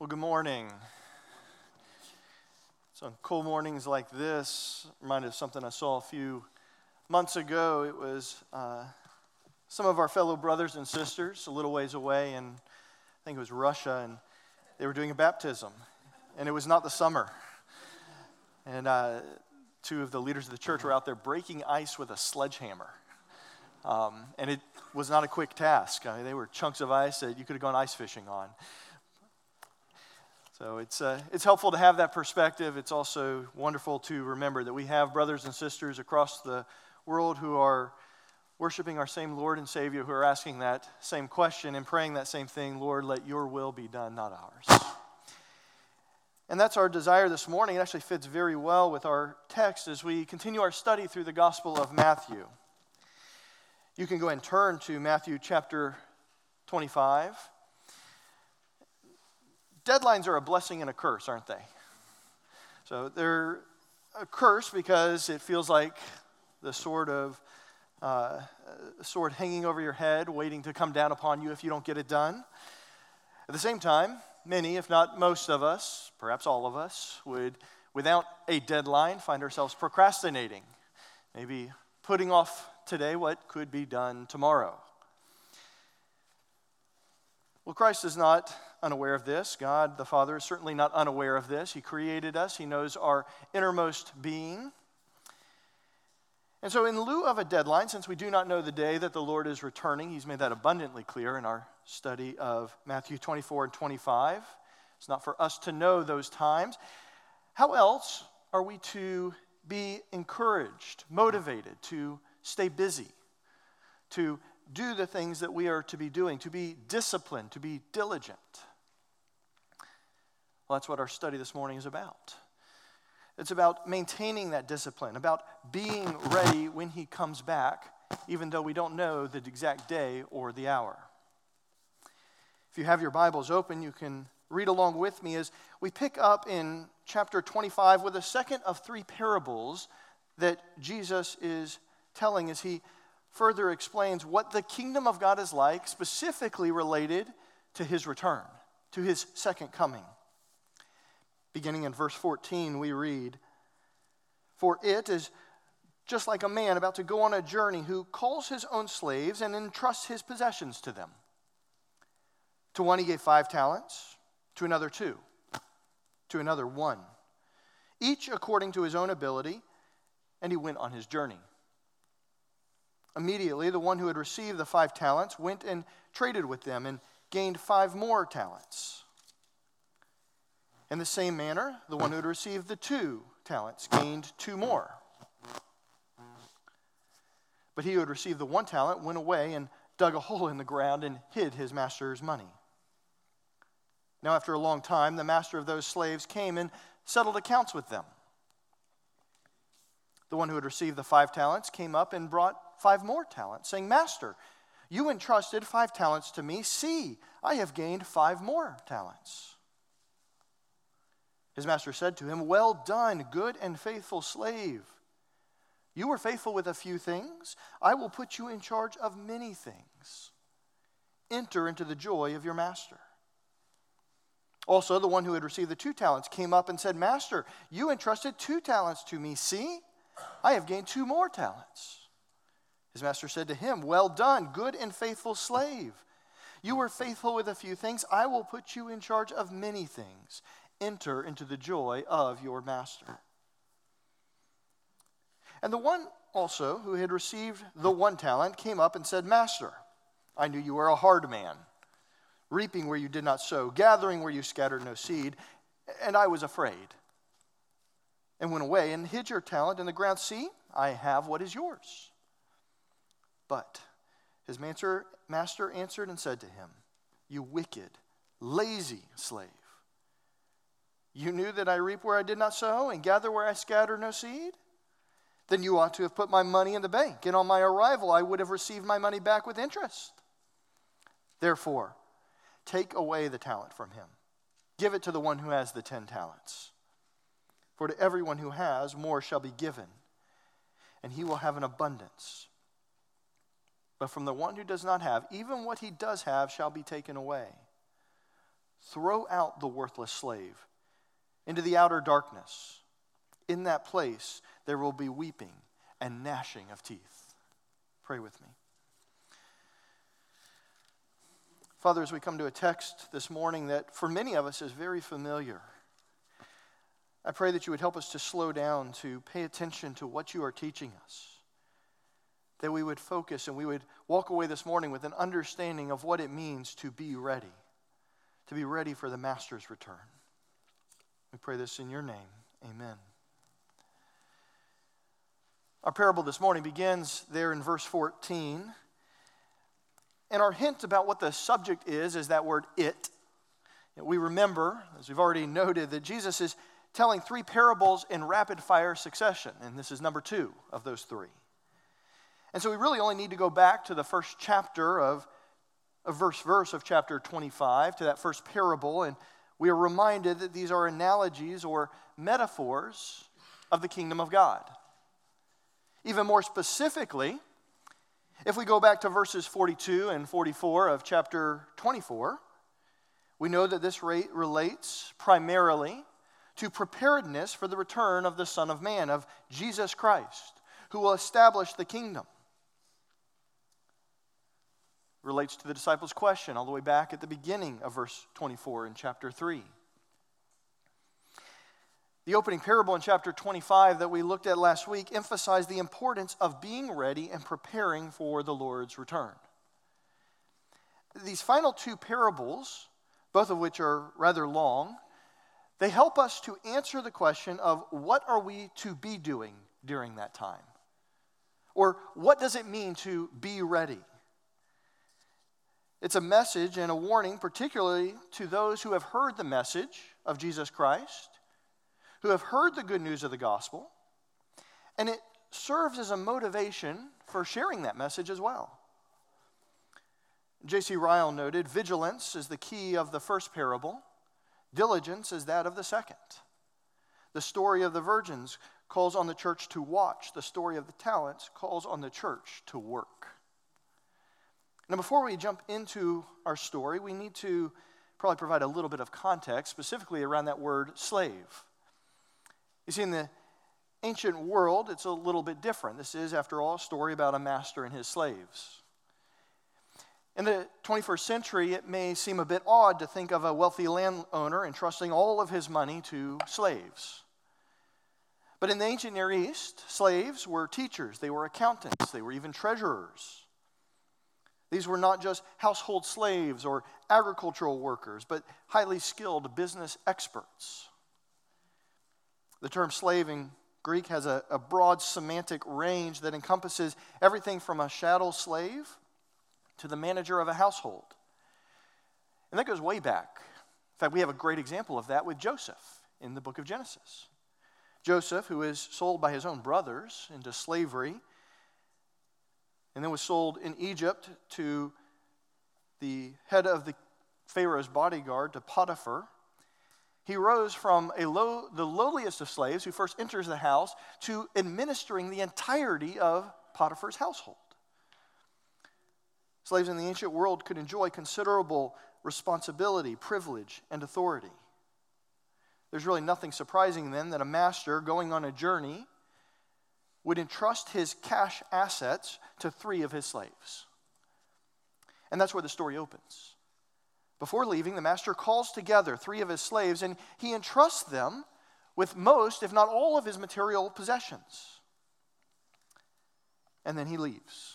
Well, good morning. So, cool mornings like this, reminded of something I saw a few months ago. It was uh, some of our fellow brothers and sisters a little ways away, and I think it was Russia, and they were doing a baptism, and it was not the summer. And uh, two of the leaders of the church were out there breaking ice with a sledgehammer. Um, and it was not a quick task. I mean, they were chunks of ice that you could have gone ice fishing on. So it's, uh, it's helpful to have that perspective. It's also wonderful to remember that we have brothers and sisters across the world who are worshiping our same Lord and Savior, who are asking that same question and praying that same thing Lord, let your will be done, not ours. And that's our desire this morning. It actually fits very well with our text as we continue our study through the Gospel of Matthew. You can go and turn to Matthew chapter 25 deadlines are a blessing and a curse, aren't they? So they're a curse because it feels like the sort of uh, sword hanging over your head, waiting to come down upon you if you don't get it done. At the same time, many, if not most of us, perhaps all of us, would, without a deadline, find ourselves procrastinating, maybe putting off today what could be done tomorrow. Well, Christ is not unaware of this. God the Father is certainly not unaware of this. He created us, He knows our innermost being. And so, in lieu of a deadline, since we do not know the day that the Lord is returning, He's made that abundantly clear in our study of Matthew 24 and 25. It's not for us to know those times. How else are we to be encouraged, motivated, to stay busy, to do the things that we are to be doing, to be disciplined, to be diligent? Well, that's what our study this morning is about. It's about maintaining that discipline, about being ready when He comes back, even though we don't know the exact day or the hour. If you have your Bibles open, you can read along with me as we pick up in chapter 25 with a second of three parables that Jesus is telling as He further explains what the kingdom of God is like, specifically related to His return, to His second coming. Beginning in verse 14, we read, For it is just like a man about to go on a journey who calls his own slaves and entrusts his possessions to them. To one he gave five talents, to another two, to another one, each according to his own ability, and he went on his journey. Immediately, the one who had received the five talents went and traded with them and gained five more talents. In the same manner, the one who had received the two talents gained two more. But he who had received the one talent went away and dug a hole in the ground and hid his master's money. Now, after a long time, the master of those slaves came and settled accounts with them. The one who had received the five talents came up and brought five more talents, saying, Master, you entrusted five talents to me. See, I have gained five more talents. His master said to him, Well done, good and faithful slave. You were faithful with a few things. I will put you in charge of many things. Enter into the joy of your master. Also, the one who had received the two talents came up and said, Master, you entrusted two talents to me. See, I have gained two more talents. His master said to him, Well done, good and faithful slave. You were faithful with a few things. I will put you in charge of many things enter into the joy of your master. And the one also who had received the one talent came up and said, Master, I knew you were a hard man, reaping where you did not sow, gathering where you scattered no seed, and I was afraid. And went away and hid your talent in the ground. See, I have what is yours. But his master answered and said to him, You wicked, lazy slave. You knew that I reap where I did not sow and gather where I scatter no seed? Then you ought to have put my money in the bank, and on my arrival I would have received my money back with interest. Therefore, take away the talent from him. Give it to the one who has the ten talents. For to everyone who has, more shall be given, and he will have an abundance. But from the one who does not have, even what he does have shall be taken away. throw out the worthless slave into the outer darkness. In that place, there will be weeping and gnashing of teeth. Pray with me. Father, as we come to a text this morning that for many of us is very familiar, I pray that you would help us to slow down, to pay attention to what you are teaching us. That we would focus and we would walk away this morning with an understanding of what it means to be ready, to be ready for the Master's return. We pray this in your name. Amen. Our parable this morning begins there in verse 14. And our hint about what the subject is is that word it. We remember, as we've already noted, that Jesus is telling three parables in rapid fire succession, and this is number two of those three. And so we really only need to go back to the first chapter of, a verse verse of chapter 25, to that first parable, and we are reminded that these are analogies or metaphors of the kingdom of God. Even more specifically, if we go back to verses 42 and 44 of chapter 24, we know that this rate relates primarily to preparedness for the return of the Son of Man, of Jesus Christ, who will establish the kingdom. Relates to the disciples' question all the way back at the beginning of verse 24 in chapter 3. The opening parable in chapter 25 that we looked at last week emphasized the importance of being ready and preparing for the Lord's return. These final two parables, both of which are rather long, they help us to answer the question of what are we to be doing during that time? Or what does it mean to be ready? It's a message and a warning, particularly to those who have heard the message of Jesus Christ who have heard the good news of the gospel, and it serves as a motivation for sharing that message as well. J.C. Ryle noted vigilance is the key of the first parable, diligence is that of the second. The story of the virgins calls on the church to watch, the story of the talents calls on the church to work. Now, before we jump into our story, we need to probably provide a little bit of context, specifically around that word slave. You see, in the ancient world, it's a little bit different. This is, after all, a story about a master and his slaves. In the 21st century, it may seem a bit odd to think of a wealthy landowner entrusting all of his money to slaves. But in the ancient Near East, slaves were teachers, they were accountants, they were even treasurers. These were not just household slaves or agricultural workers, but highly skilled business experts. The term slave in Greek has a, a broad semantic range that encompasses everything from a chattel slave to the manager of a household. And that goes way back. In fact, we have a great example of that with Joseph in the book of Genesis. Joseph, who is sold by his own brothers into slavery, and then was sold in Egypt to the head of the Pharaoh's bodyguard, to Potiphar, he rose from a low, the lowliest of slaves who first enters the house to administering the entirety of Potiphar's household. Slaves in the ancient world could enjoy considerable responsibility, privilege, and authority. There's really nothing surprising then that a master going on a journey would entrust his cash assets to three of his slaves. And that's where the story opens. Before leaving, the master calls together three of his slaves and he entrusts them with most, if not all, of his material possessions. And then he leaves.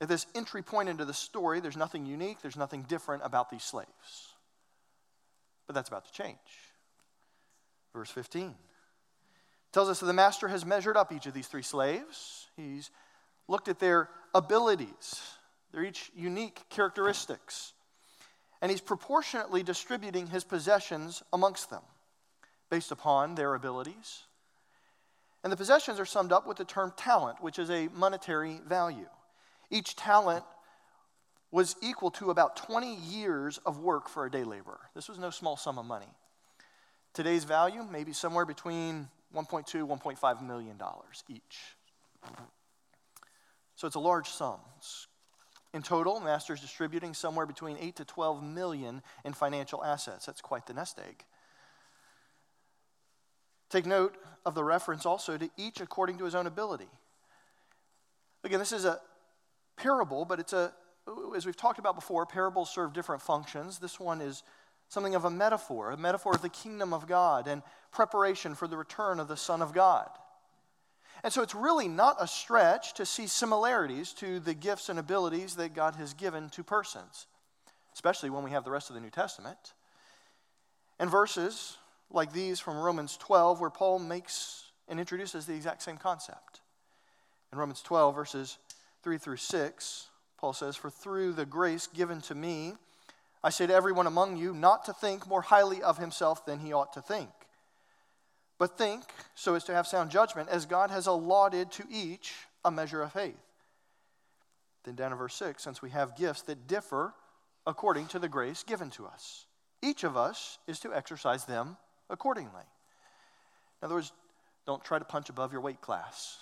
At this entry point into the story, there's nothing unique, there's nothing different about these slaves. But that's about to change. Verse 15 tells us that the master has measured up each of these three slaves. He's looked at their abilities, they're each unique characteristics. And he's proportionately distributing his possessions amongst them based upon their abilities. And the possessions are summed up with the term talent, which is a monetary value. Each talent was equal to about 20 years of work for a day laborer. This was no small sum of money. Today's value may be somewhere between 1.2 1.5 million dollars each. So it's a large sum. In total, Master's distributing somewhere between 8 to 12 million in financial assets. That's quite the nest egg. Take note of the reference also to each according to his own ability. Again, this is a parable, but it's a, as we've talked about before, parables serve different functions. This one is something of a metaphor, a metaphor of the kingdom of God and preparation for the return of the Son of God. And so it's really not a stretch to see similarities to the gifts and abilities that God has given to persons, especially when we have the rest of the New Testament. And verses like these from Romans 12, where Paul makes and introduces the exact same concept. In Romans 12, verses 3 through 6, Paul says, For through the grace given to me, I say to everyone among you not to think more highly of himself than he ought to think, but think so as to have sound judgment, as God has allotted to each a measure of faith. Then down in verse 6, since we have gifts that differ according to the grace given to us, each of us is to exercise them accordingly. In other words, don't try to punch above your weight class.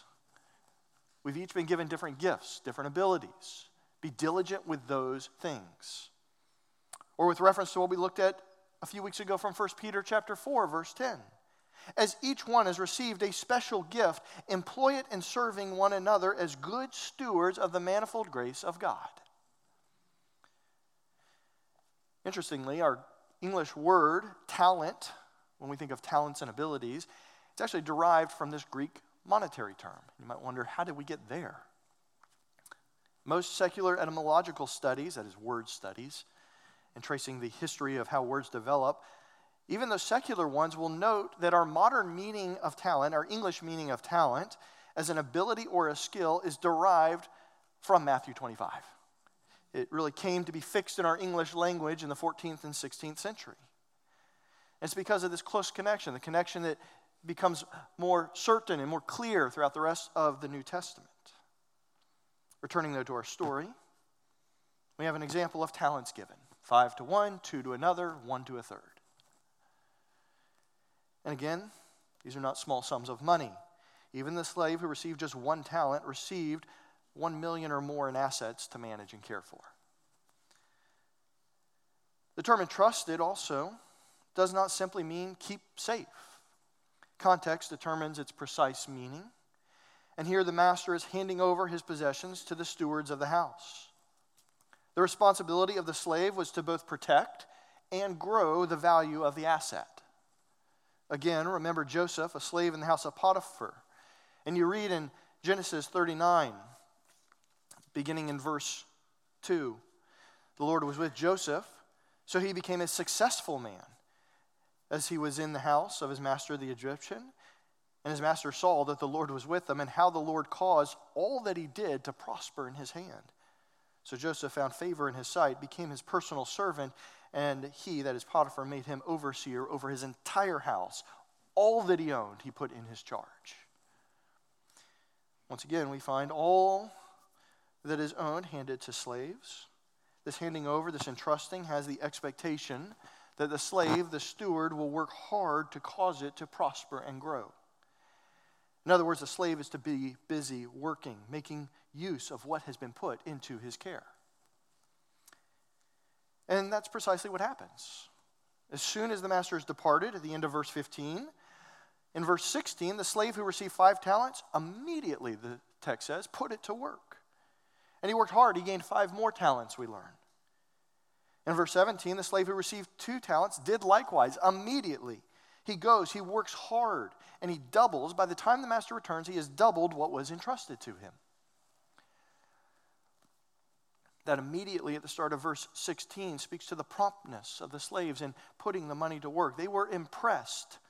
We've each been given different gifts, different abilities. Be diligent with those things. Or with reference to what we looked at a few weeks ago from 1 Peter chapter 4 verse 10. As each one has received a special gift, employ it in serving one another as good stewards of the manifold grace of God. Interestingly, our English word talent when we think of talents and abilities, it's actually derived from this Greek monetary term. You might wonder, how did we get there? Most secular etymological studies, that is, word studies, and tracing the history of how words develop, even the secular ones will note that our modern meaning of talent, our English meaning of talent, as an ability or a skill, is derived from Matthew 25. It really came to be fixed in our English language in the 14th and 16th century. It's because of this close connection, the connection that becomes more certain and more clear throughout the rest of the New Testament. Returning, though, to our story, we have an example of talents given five to one, two to another, one to a third. And again, these are not small sums of money. Even the slave who received just one talent received one million or more in assets to manage and care for. The term entrusted also does not simply mean keep safe. Context determines its precise meaning. And here the master is handing over his possessions to the stewards of the house. The responsibility of the slave was to both protect and grow the value of the asset. Again, remember Joseph, a slave in the house of Potiphar. And you read in Genesis 39, beginning in verse 2, the Lord was with Joseph, so he became a successful man as he was in the house of his master the Egyptian. And his master saw that the Lord was with him, and how the Lord caused all that he did to prosper in his hand. So Joseph found favor in his sight, became his personal servant, and he, that is Potiphar, made him overseer over his entire house. All that he owned, he put in his charge. Once again, we find all that is owned handed to slaves. This handing over, this entrusting, has the expectation that the slave, the steward, will work hard to cause it to prosper and grow. In other words, the slave is to be busy working, making use of what has been put into his care. And that's precisely what happens. As soon as the master is departed, at the end of verse 15, in verse 16, the slave who received five talents, immediately, the text says, put it to work. And he worked hard. He gained five more talents, we learn. In verse 17, the slave who received two talents did likewise immediately. He goes, he works hard, and he doubles. By the time the master returns, he has doubled what was entrusted to him. That immediately at the start of verse 16 speaks to the promptness of the slaves in putting the money to work. They were impressed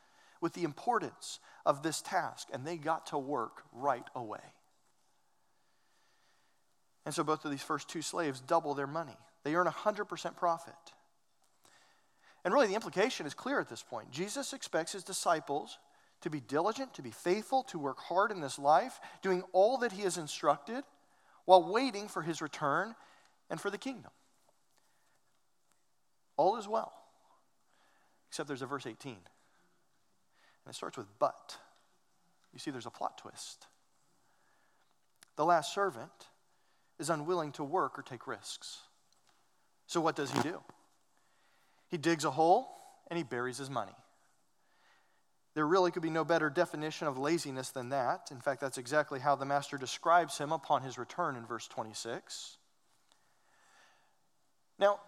with the importance of this task, and they got to work right away. And so both of these first two slaves double their money. They earn 100% profit. And really, the implication is clear at this point. Jesus expects his disciples to be diligent, to be faithful, to work hard in this life, doing all that he has instructed while waiting for his return and for the kingdom. All is well, except there's a verse 18. And it starts with but. You see, there's a plot twist. The last servant is unwilling to work or take risks. So, what does he do? He digs a hole and he buries his money. There really could be no better definition of laziness than that. In fact, that's exactly how the master describes him upon his return in verse 26. Now,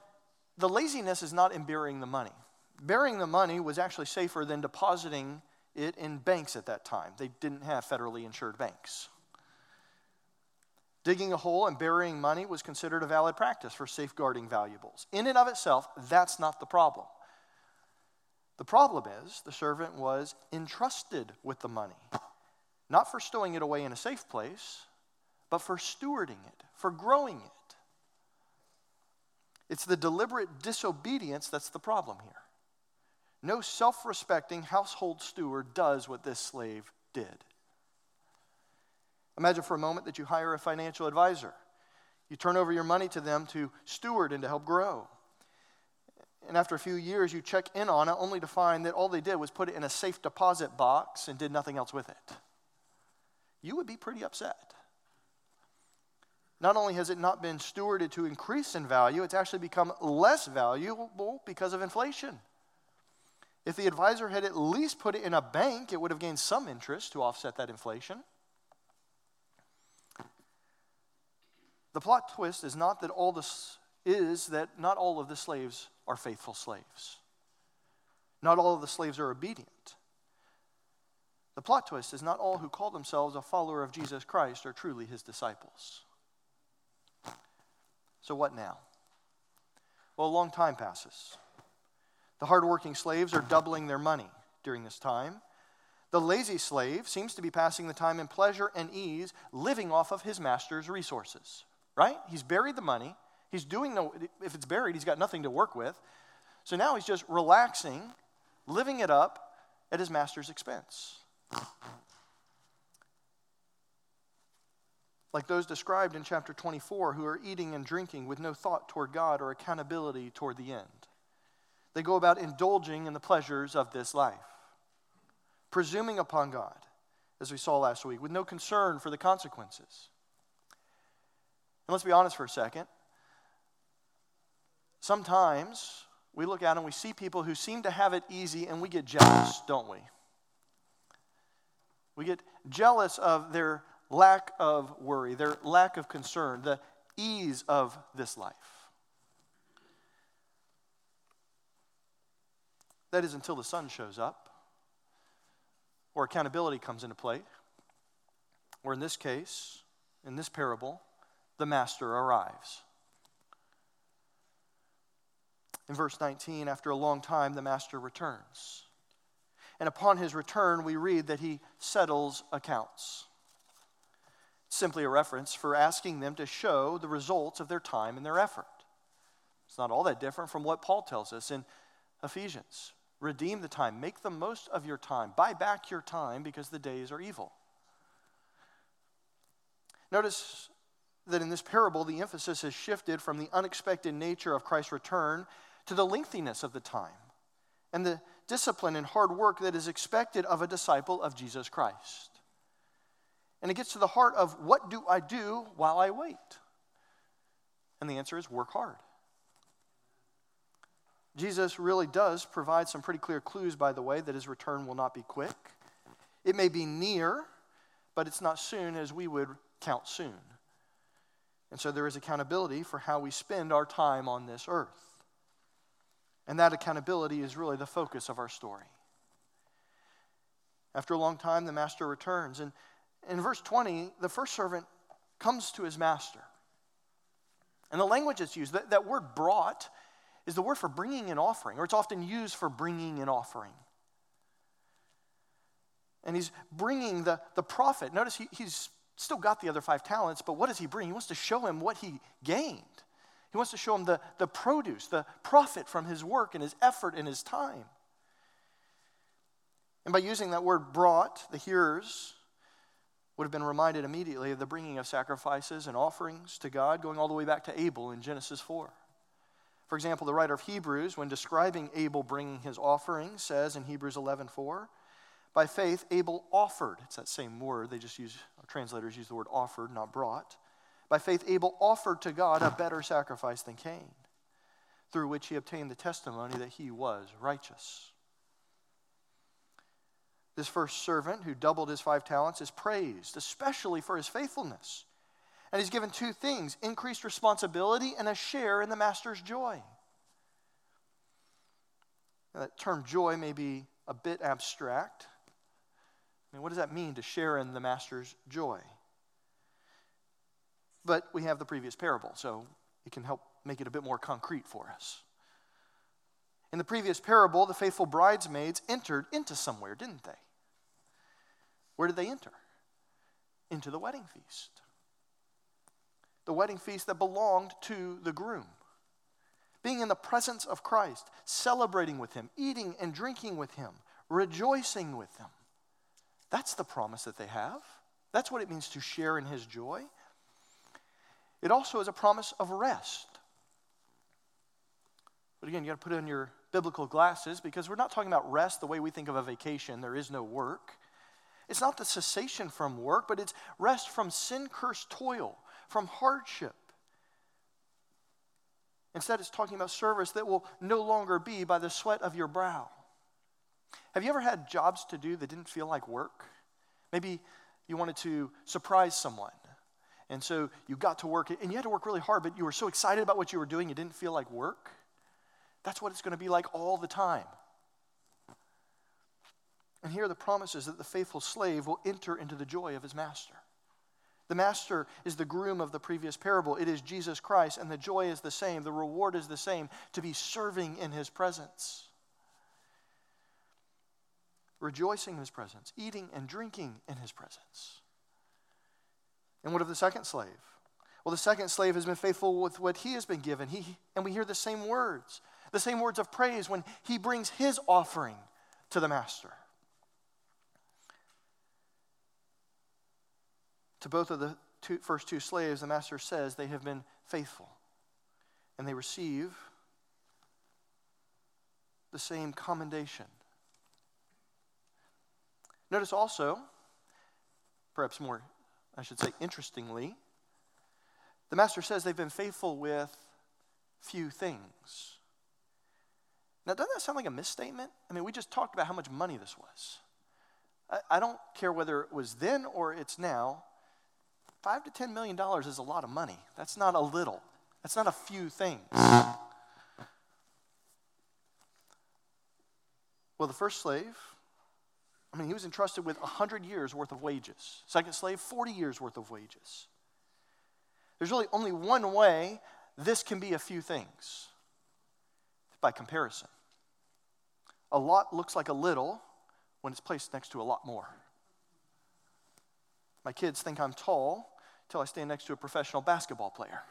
the laziness is not in burying the money. Burying the money was actually safer than depositing it in banks at that time. They didn't have federally insured banks. Digging a hole and burying money was considered a valid practice for safeguarding valuables. In and of itself, that's not the problem. The problem is the servant was entrusted with the money, not for stowing it away in a safe place, but for stewarding it, for growing it. It's the deliberate disobedience that's the problem here. No self respecting household steward does what this slave did. Imagine for a moment that you hire a financial advisor. You turn over your money to them to steward and to help grow. And after a few years, you check in on it only to find that all they did was put it in a safe deposit box and did nothing else with it. You would be pretty upset. Not only has it not been stewarded to increase in value, it's actually become less valuable because of inflation. If the advisor had at least put it in a bank, it would have gained some interest to offset that inflation. The plot twist is not that all this is that not all of the slaves are faithful slaves. Not all of the slaves are obedient. The plot twist is not all who call themselves a follower of Jesus Christ are truly his disciples. So, what now? Well, a long time passes. The hardworking slaves are doubling their money during this time. The lazy slave seems to be passing the time in pleasure and ease, living off of his master's resources, right? He's buried the money. He's doing no, if it's buried, he's got nothing to work with. So now he's just relaxing, living it up at his master's expense. Like those described in chapter 24 who are eating and drinking with no thought toward God or accountability toward the end. They go about indulging in the pleasures of this life, presuming upon God, as we saw last week, with no concern for the consequences. And let's be honest for a second. Sometimes we look at and we see people who seem to have it easy and we get jealous, don't we? We get jealous of their lack of worry, their lack of concern, the ease of this life. That is until the Son shows up or accountability comes into play. Or in this case, in this parable, the master arrives. In verse 19, after a long time, the master returns. And upon his return, we read that he settles accounts. Simply a reference for asking them to show the results of their time and their effort. It's not all that different from what Paul tells us in Ephesians. Redeem the time, make the most of your time, buy back your time because the days are evil. Notice that in this parable, the emphasis has shifted from the unexpected nature of Christ's return to the lengthiness of the time and the discipline and hard work that is expected of a disciple of Jesus Christ. And it gets to the heart of what do I do while I wait? And the answer is work hard. Jesus really does provide some pretty clear clues, by the way, that his return will not be quick. It may be near, but it's not soon as we would count soon. And so there is accountability for how we spend our time on this earth. And that accountability is really the focus of our story. After a long time, the master returns. And in verse 20, the first servant comes to his master. And the language that's used, that, that word brought, is the word for bringing an offering, or it's often used for bringing an offering. And he's bringing the, the profit. Notice he, he's still got the other five talents, but what does he bring? He wants to show him what he gained. He wants to show him the, the produce, the profit from his work and his effort and his time. And by using that word brought, the hearers would have been reminded immediately of the bringing of sacrifices and offerings to God, going all the way back to Abel in Genesis 4. For example, the writer of Hebrews, when describing Abel bringing his offering, says in Hebrews 11:4, by faith Abel offered. It's that same word. They just use translators use the word offered, not brought By faith, Abel offered to God a better sacrifice than Cain, through which he obtained the testimony that he was righteous. This first servant who doubled his five talents is praised, especially for his faithfulness. And he's given two things increased responsibility and a share in the master's joy. Now, that term joy may be a bit abstract. I mean, what does that mean to share in the master's joy? But we have the previous parable, so it can help make it a bit more concrete for us. In the previous parable, the faithful bridesmaids entered into somewhere, didn't they? Where did they enter? Into the wedding feast. The wedding feast that belonged to the groom. Being in the presence of Christ, celebrating with him, eating and drinking with him, rejoicing with him. That's the promise that they have. That's what it means to share in his joy. It also is a promise of rest. But again, you got to put on your biblical glasses because we're not talking about rest the way we think of a vacation. There is no work. It's not the cessation from work, but it's rest from sin cursed toil, from hardship. Instead, it's talking about service that will no longer be by the sweat of your brow. Have you ever had jobs to do that didn't feel like work? Maybe you wanted to surprise someone. And so you got to work, and you had to work really hard, but you were so excited about what you were doing, you didn't feel like work. That's what it's going to be like all the time. And here are the promises that the faithful slave will enter into the joy of his master. The master is the groom of the previous parable. It is Jesus Christ, and the joy is the same. The reward is the same to be serving in his presence, rejoicing in his presence, eating and drinking in his presence. And what of the second slave? Well, the second slave has been faithful with what he has been given. He, and we hear the same words, the same words of praise when he brings his offering to the master. To both of the two, first two slaves, the master says they have been faithful. And they receive the same commendation. Notice also, perhaps more, I should say, interestingly, the master says they've been faithful with few things. Now, doesn't that sound like a misstatement? I mean, we just talked about how much money this was. I, I don't care whether it was then or it's now. Five to ten million dollars is a lot of money. That's not a little. That's not a few things. Well, the first slave, I mean, he was entrusted with 100 years worth of wages. Second slave, 40 years worth of wages. There's really only one way this can be a few things by comparison. A lot looks like a little when it's placed next to a lot more. My kids think I'm tall until I stand next to a professional basketball player.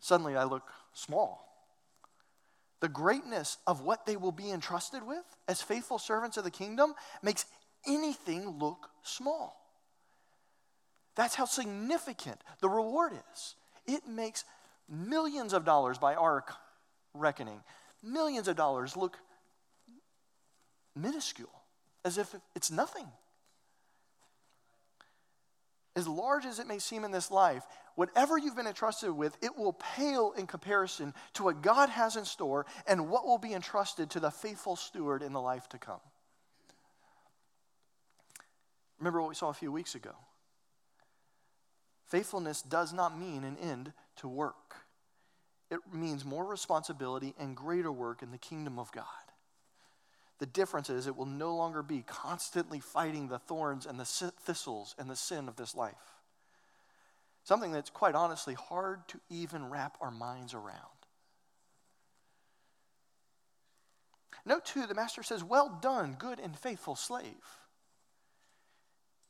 Suddenly I look small. The greatness of what they will be entrusted with as faithful servants of the kingdom makes anything look small. That's how significant the reward is. It makes millions of dollars by our reckoning, millions of dollars look minuscule, as if it's nothing as large as it may seem in this life, whatever you've been entrusted with, it will pale in comparison to what God has in store and what will be entrusted to the faithful steward in the life to come. Remember what we saw a few weeks ago. Faithfulness does not mean an end to work. It means more responsibility and greater work in the kingdom of God. The difference is it will no longer be constantly fighting the thorns and the thistles and the sin of this life. Something that's quite honestly hard to even wrap our minds around. Note two, the master says, Well done, good and faithful slave.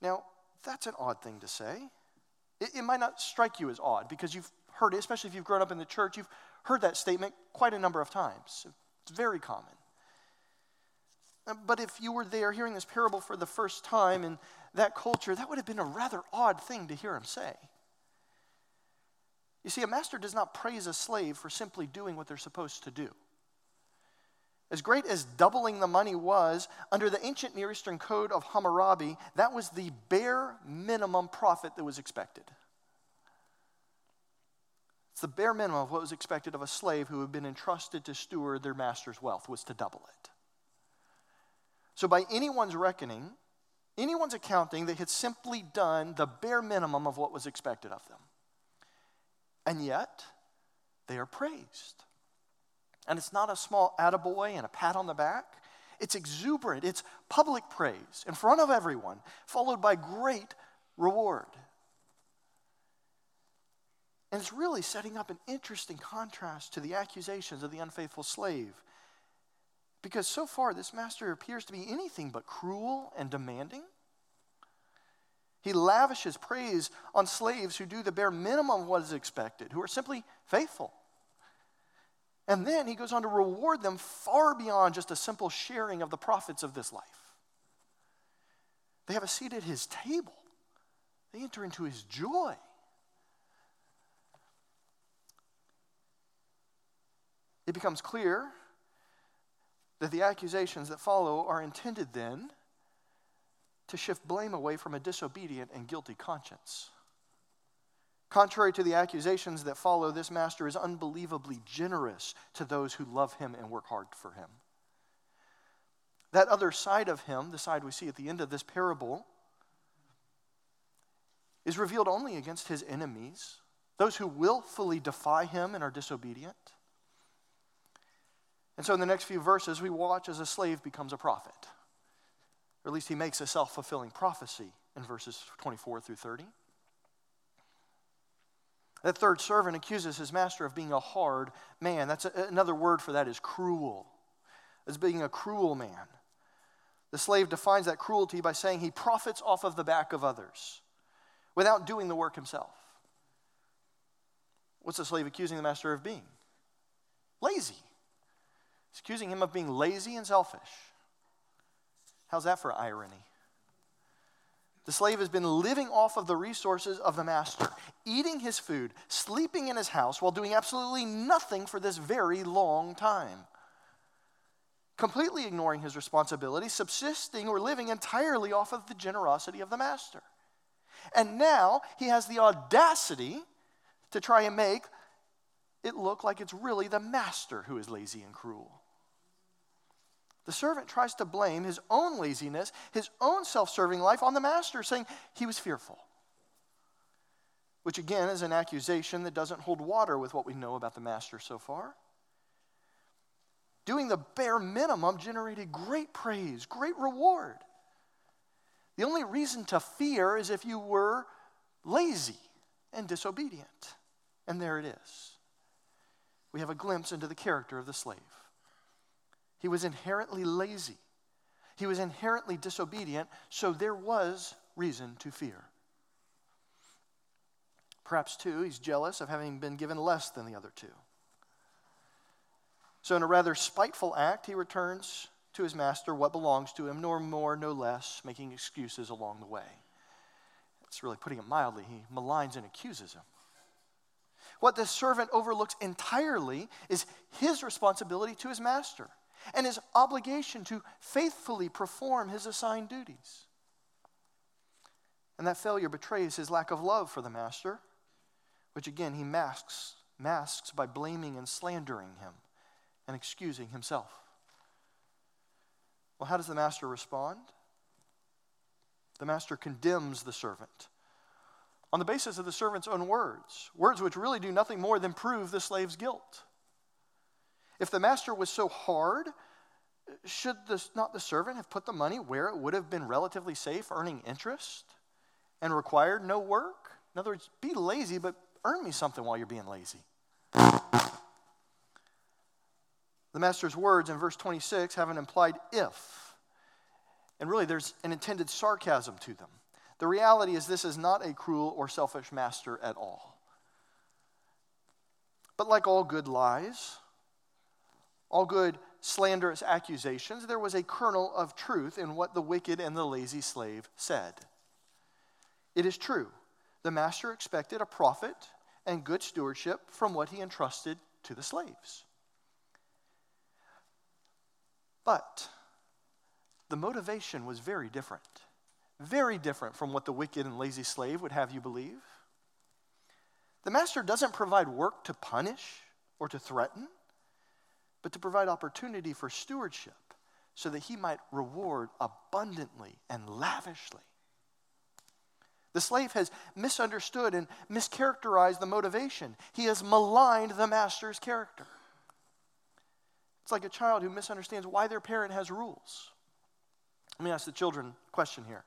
Now, that's an odd thing to say. It, it might not strike you as odd because you've heard it, especially if you've grown up in the church, you've heard that statement quite a number of times. It's very common. Um, but if you were there hearing this parable for the first time in that culture, that would have been a rather odd thing to hear him say. You see, a master does not praise a slave for simply doing what they're supposed to do. As great as doubling the money was, under the ancient Near Eastern code of Hammurabi, that was the bare minimum profit that was expected. It's the bare minimum of what was expected of a slave who had been entrusted to steward their master's wealth, was to double it. So, by anyone's reckoning, anyone's accounting, they had simply done the bare minimum of what was expected of them. And yet, they are praised. And it's not a small attaboy and a pat on the back. It's exuberant. It's public praise in front of everyone, followed by great reward. And it's really setting up an interesting contrast to the accusations of the unfaithful slave. Because so far, this master appears to be anything but cruel and demanding. He lavishes praise on slaves who do the bare minimum of what is expected, who are simply faithful. And then he goes on to reward them far beyond just a simple sharing of the profits of this life. They have a seat at his table, they enter into his joy. It becomes clear that the accusations that follow are intended then to shift blame away from a disobedient and guilty conscience. Contrary to the accusations that follow, this master is unbelievably generous to those who love him and work hard for him. That other side of him, the side we see at the end of this parable, is revealed only against his enemies, those who willfully defy him and are disobedient. And so in the next few verses, we watch as a slave becomes a prophet. Or at least he makes a self fulfilling prophecy in verses 24 through 30. That third servant accuses his master of being a hard man. That's a, another word for that is cruel, as being a cruel man. The slave defines that cruelty by saying he profits off of the back of others without doing the work himself. What's the slave accusing the master of being? Lazy. Accusing him of being lazy and selfish. How's that for irony? The slave has been living off of the resources of the master, eating his food, sleeping in his house while doing absolutely nothing for this very long time. Completely ignoring his responsibility, subsisting or living entirely off of the generosity of the master. And now he has the audacity to try and make it look like it's really the master who is lazy and cruel. The servant tries to blame his own laziness, his own self serving life on the master, saying he was fearful. Which again is an accusation that doesn't hold water with what we know about the master so far. Doing the bare minimum generated great praise, great reward. The only reason to fear is if you were lazy and disobedient. And there it is. We have a glimpse into the character of the slave. He was inherently lazy. He was inherently disobedient, so there was reason to fear. Perhaps, too, he's jealous of having been given less than the other two. So, in a rather spiteful act, he returns to his master what belongs to him, nor more, no less, making excuses along the way. It's really putting it mildly. He maligns and accuses him. What this servant overlooks entirely is his responsibility to his master and his obligation to faithfully perform his assigned duties. And that failure betrays his lack of love for the master, which again he masks, masks by blaming and slandering him and excusing himself. Well, how does the master respond? The master condemns the servant on the basis of the servant's own words, words which really do nothing more than prove the slave's guilt. If the master was so hard, should not the servant have put the money where it would have been relatively safe, earning interest and required no work? In other words, be lazy, but earn me something while you're being lazy. The master's words in verse 26 have an implied if. And really, there's an intended sarcasm to them. The reality is, this is not a cruel or selfish master at all. But like all good lies, all good slanderous accusations, there was a kernel of truth in what the wicked and the lazy slave said. It is true, the master expected a profit and good stewardship from what he entrusted to the slaves. But the motivation was very different. Very different from what the wicked and lazy slave would have you believe. The master doesn't provide work to punish or to threaten, but to provide opportunity for stewardship so that he might reward abundantly and lavishly. The slave has misunderstood and mischaracterized the motivation. He has maligned the master's character. It's like a child who misunderstands why their parent has rules. Let me ask the children a question here.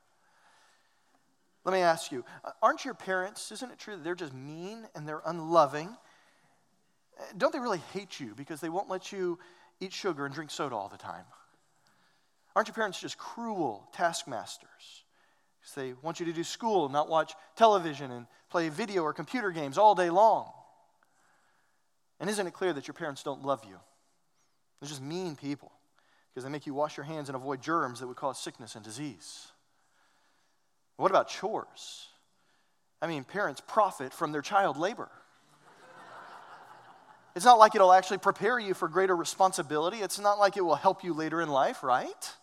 Let me ask you uh, aren't your parents, isn't it true that they're just mean and they're unloving? Uh, don't they really hate you because they won't let you eat sugar and drink soda all the time? Aren't your parents just cruel taskmasters? Because they want you to do school and not watch television and play video or computer games all day long. And isn't it clear that your parents don't love you? They're just mean people because they make you wash your hands and avoid germs that would cause sickness and disease. What about chores? I mean, parents profit from their child labor. It's not like it'll actually prepare you for greater responsibility. It's not like it will help you later in life, right?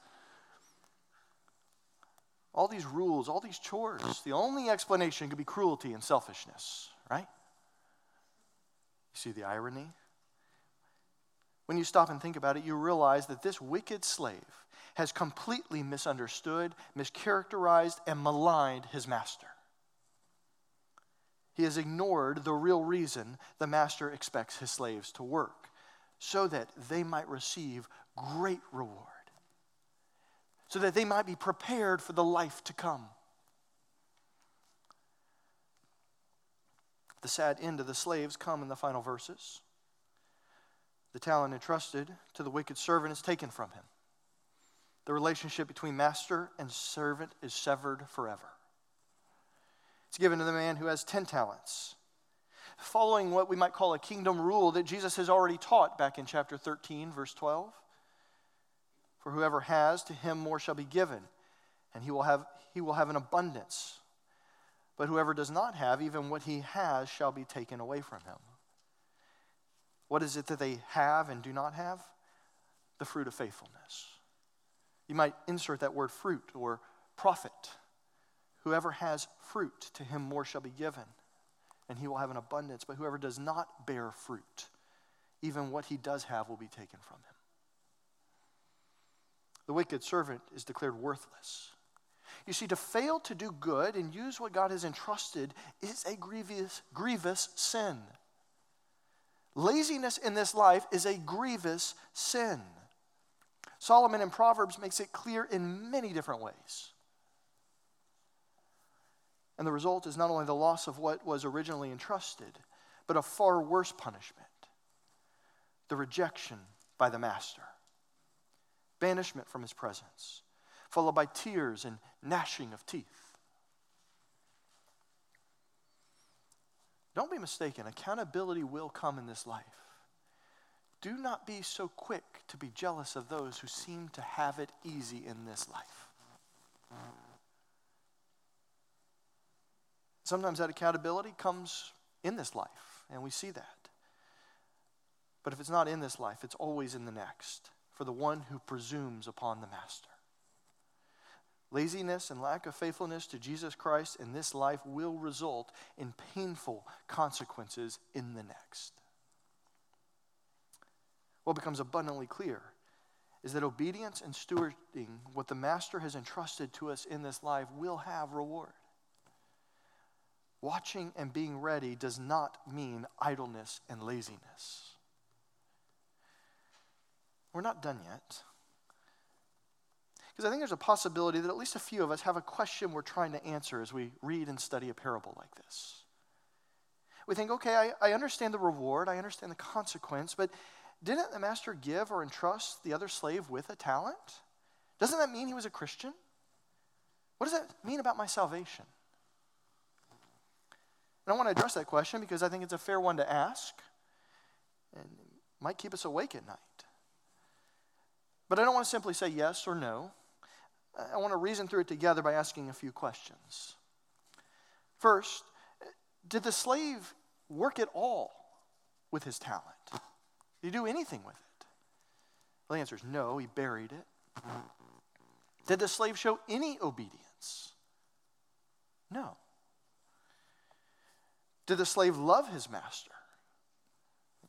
All these rules, all these chores, the only explanation could be cruelty and selfishness, right? You see the irony? When you stop and think about it, you realize that this wicked slave has completely misunderstood, mischaracterized, and maligned his master. He has ignored the real reason the master expects his slaves to work, so that they might receive great reward, so that they might be prepared for the life to come. The sad end of the slaves come in the final verses. The talent entrusted to the wicked servant is taken from him. The relationship between master and servant is severed forever. It's given to the man who has 10 talents, following what we might call a kingdom rule that Jesus has already taught back in chapter 13, verse 12. For whoever has, to him more shall be given, and he will have, he will have an abundance. But whoever does not have, even what he has shall be taken away from him. What is it that they have and do not have? The fruit of faithfulness. You might insert that word fruit or profit. Whoever has fruit, to him more shall be given, and he will have an abundance. But whoever does not bear fruit, even what he does have will be taken from him. The wicked servant is declared worthless. You see, to fail to do good and use what God has entrusted is a grievous, grievous sin. Laziness in this life is a grievous sin. Solomon in Proverbs makes it clear in many different ways. And the result is not only the loss of what was originally entrusted, but a far worse punishment the rejection by the master, banishment from his presence, followed by tears and gnashing of teeth. Don't be mistaken, accountability will come in this life. Do not be so quick to be jealous of those who seem to have it easy in this life. Sometimes that accountability comes in this life, and we see that. But if it's not in this life, it's always in the next for the one who presumes upon the Master. Laziness and lack of faithfulness to Jesus Christ in this life will result in painful consequences in the next. What becomes abundantly clear is that obedience and stewarding what the Master has entrusted to us in this life will have reward. Watching and being ready does not mean idleness and laziness. We're not done yet. Because I think there's a possibility that at least a few of us have a question we're trying to answer as we read and study a parable like this. We think, okay, I, I understand the reward, I understand the consequence, but didn't the master give or entrust the other slave with a talent? Doesn't that mean he was a Christian? What does that mean about my salvation? And I want to address that question because I think it's a fair one to ask and might keep us awake at night. But I don't want to simply say yes or no. I want to reason through it together by asking a few questions. First, did the slave work at all with his talent? Did he do anything with it? Well, the answer is no, he buried it. Did the slave show any obedience? No. Did the slave love his master?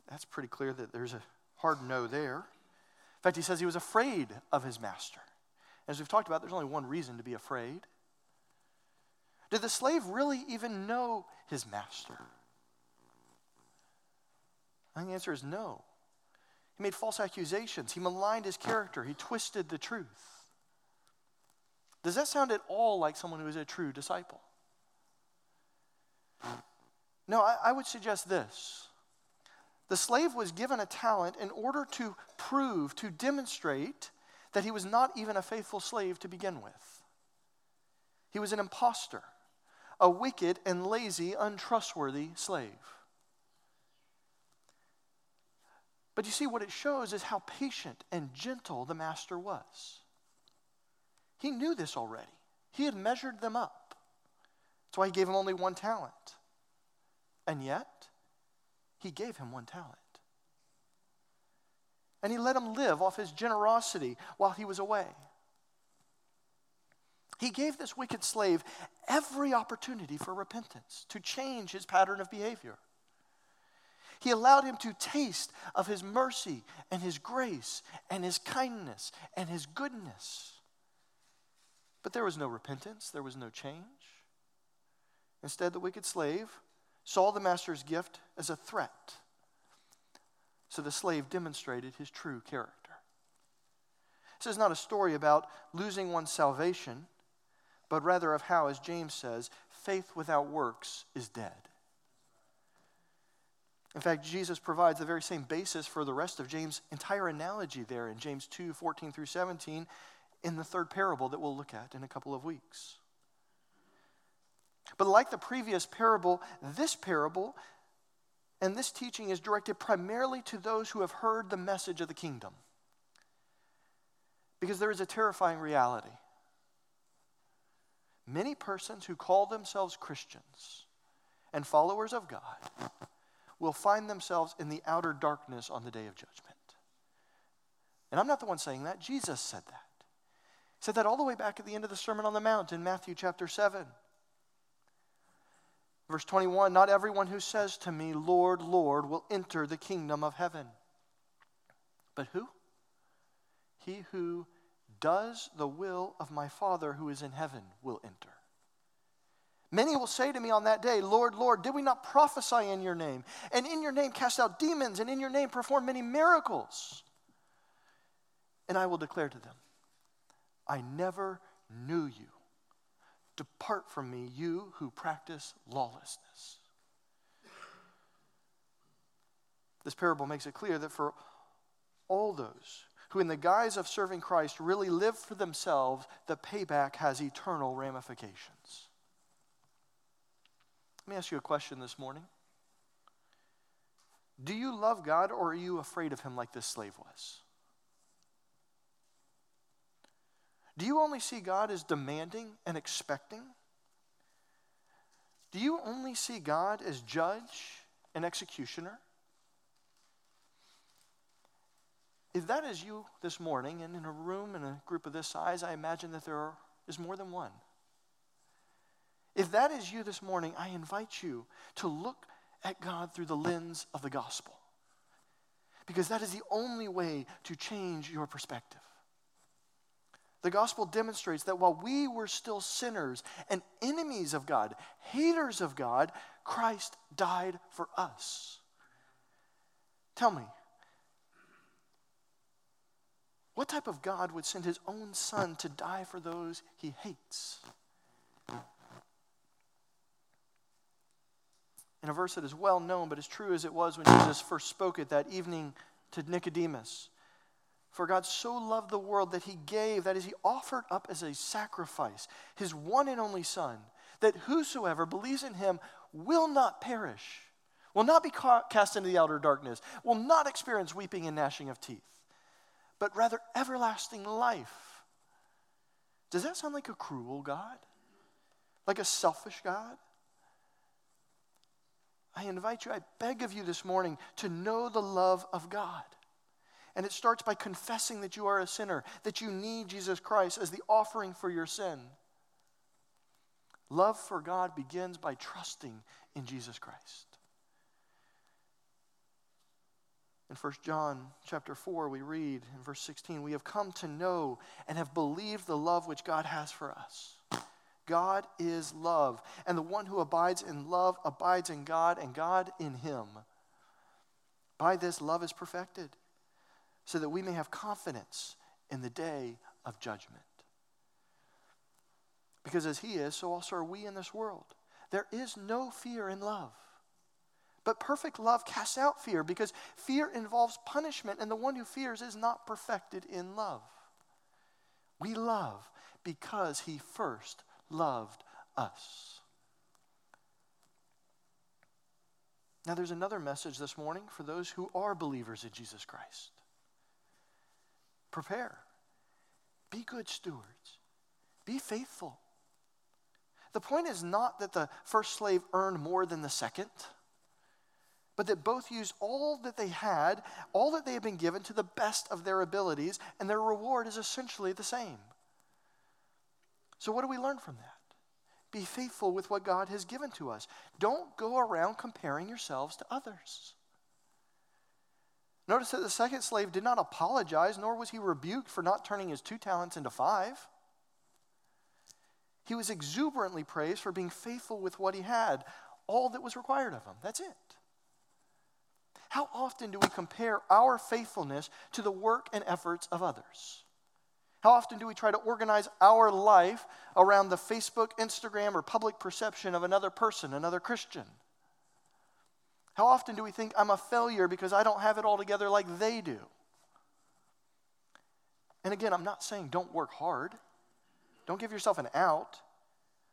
That's pretty clear that there's a hard no there. In fact, he says he was afraid of his master. As we've talked about, there's only one reason to be afraid. Did the slave really even know his master? I think the answer is no. He made false accusations. He maligned his character. He twisted the truth. Does that sound at all like someone who is a true disciple? No, I, I would suggest this. The slave was given a talent in order to prove, to demonstrate that he was not even a faithful slave to begin with. He was an impostor, a wicked and lazy, untrustworthy slave. But you see, what it shows is how patient and gentle the master was. He knew this already, he had measured them up. That's why he gave him only one talent. And yet, he gave him one talent. And he let him live off his generosity while he was away. He gave this wicked slave every opportunity for repentance, to change his pattern of behavior. He allowed him to taste of his mercy and his grace and his kindness and his goodness. But there was no repentance, there was no change. Instead, the wicked slave saw the master's gift as a threat. So the slave demonstrated his true character. This is not a story about losing one's salvation, but rather of how, as James says, faith without works is dead. In fact, Jesus provides the very same basis for the rest of James' entire analogy there in James 2 14 through 17 in the third parable that we'll look at in a couple of weeks. But like the previous parable, this parable and this teaching is directed primarily to those who have heard the message of the kingdom. Because there is a terrifying reality. Many persons who call themselves Christians and followers of God will find themselves in the outer darkness on the day of judgment. And I'm not the one saying that, Jesus said that. He said that all the way back at the end of the Sermon on the Mount in Matthew chapter 7. Verse 21 Not everyone who says to me, Lord, Lord, will enter the kingdom of heaven. But who? He who does the will of my Father who is in heaven will enter. Many will say to me on that day, Lord, Lord, did we not prophesy in your name? And in your name cast out demons, and in your name perform many miracles? And I will declare to them, I never knew you. Depart from me, you who practice lawlessness. This parable makes it clear that for all those who, in the guise of serving Christ, really live for themselves, the payback has eternal ramifications. Let me ask you a question this morning. Do you love God or are you afraid of Him like this slave was? Do you only see God as demanding and expecting? Do you only see God as judge and executioner? If that is you this morning, and in a room in a group of this size, I imagine that there is more than one. If that is you this morning, I invite you to look at God through the lens of the gospel. Because that is the only way to change your perspective. The gospel demonstrates that while we were still sinners and enemies of God, haters of God, Christ died for us. Tell me, what type of God would send his own son to die for those he hates? in a verse that is well known, but as true as it was when Jesus first spoke it that evening to Nicodemus. For God so loved the world that he gave, that is, he offered up as a sacrifice his one and only Son, that whosoever believes in him will not perish, will not be cast into the outer darkness, will not experience weeping and gnashing of teeth, but rather everlasting life. Does that sound like a cruel God? Like a selfish God? I invite you, I beg of you this morning to know the love of God. And it starts by confessing that you are a sinner, that you need Jesus Christ as the offering for your sin. Love for God begins by trusting in Jesus Christ. In 1 John chapter 4, we read in verse 16, we have come to know and have believed the love which God has for us. God is love, and the one who abides in love abides in God, and God in him. By this, love is perfected, so that we may have confidence in the day of judgment. Because as he is, so also are we in this world. There is no fear in love. But perfect love casts out fear because fear involves punishment, and the one who fears is not perfected in love. We love because he first loved us. Now, there's another message this morning for those who are believers in Jesus Christ. Prepare, be good stewards, be faithful. The point is not that the first slave earned more than the second but that both used all that they had, all that they had been given to the best of their abilities, and their reward is essentially the same. So, what do we learn from that? Be faithful with what God has given to us. Don't go around comparing yourselves to others. Notice that the second slave did not apologize, nor was he rebuked for not turning his two talents into five. He was exuberantly praised for being faithful with what he had, all that was required of him. That's it. How often do we compare our faithfulness to the work and efforts of others? How often do we try to organize our life around the Facebook, Instagram, or public perception of another person, another Christian? How often do we think I'm a failure because I don't have it all together like they do? And again, I'm not saying don't work hard. Don't give yourself an out.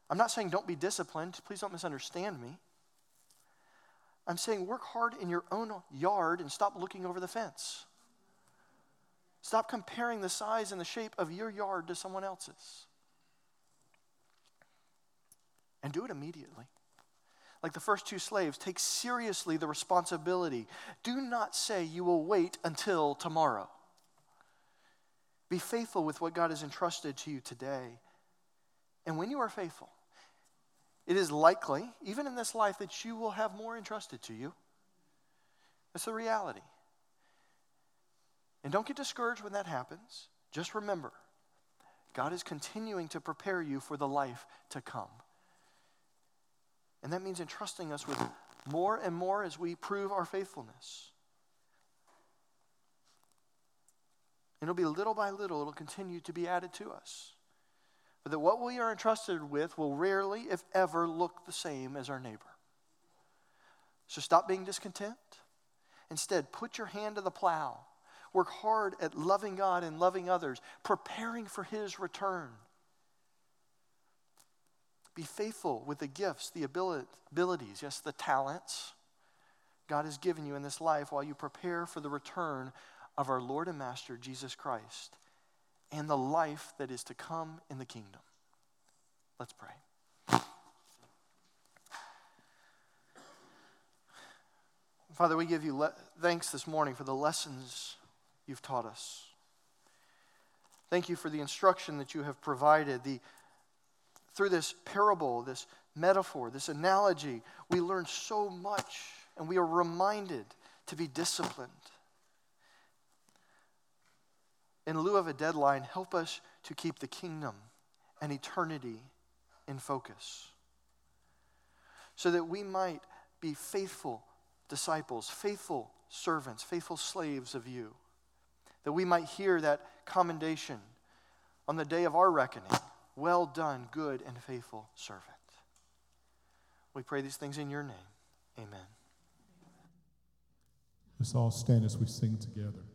I'm not saying don't be disciplined. Please don't misunderstand me. I'm saying work hard in your own yard and stop looking over the fence. Stop comparing the size and the shape of your yard to someone else's. And do it immediately. Like the first two slaves, take seriously the responsibility. Do not say you will wait until tomorrow. Be faithful with what God has entrusted to you today. And when you are faithful, it is likely, even in this life, that you will have more entrusted to you. That's the reality. And don't get discouraged when that happens. Just remember, God is continuing to prepare you for the life to come. And that means entrusting us with more and more as we prove our faithfulness. It'll be little by little, it'll continue to be added to us but that what we are entrusted with will rarely, if ever, look the same as our neighbor. So stop being discontent. Instead, put your hand to the plow. Work hard at loving God and loving others, preparing for His return. Be faithful with the gifts, the abilities, yes, the talents God has given you in this life while you prepare for the return of our Lord and Master, Jesus Christ and the life that is to come in the kingdom. Let's pray. Father, we give you le- thanks this morning for the lessons you've taught us. Thank you for the instruction that you have provided. The, through this parable, this metaphor, this analogy, we learn so much and we are reminded to be disciplined in lieu of a deadline, help us to keep the kingdom and eternity in focus so that we might be faithful disciples, faithful servants, faithful slaves of you, that we might hear that commendation on the day of our reckoning. Well done, good and faithful servant. We pray these things in your name. Amen. Let's all stand as we sing together.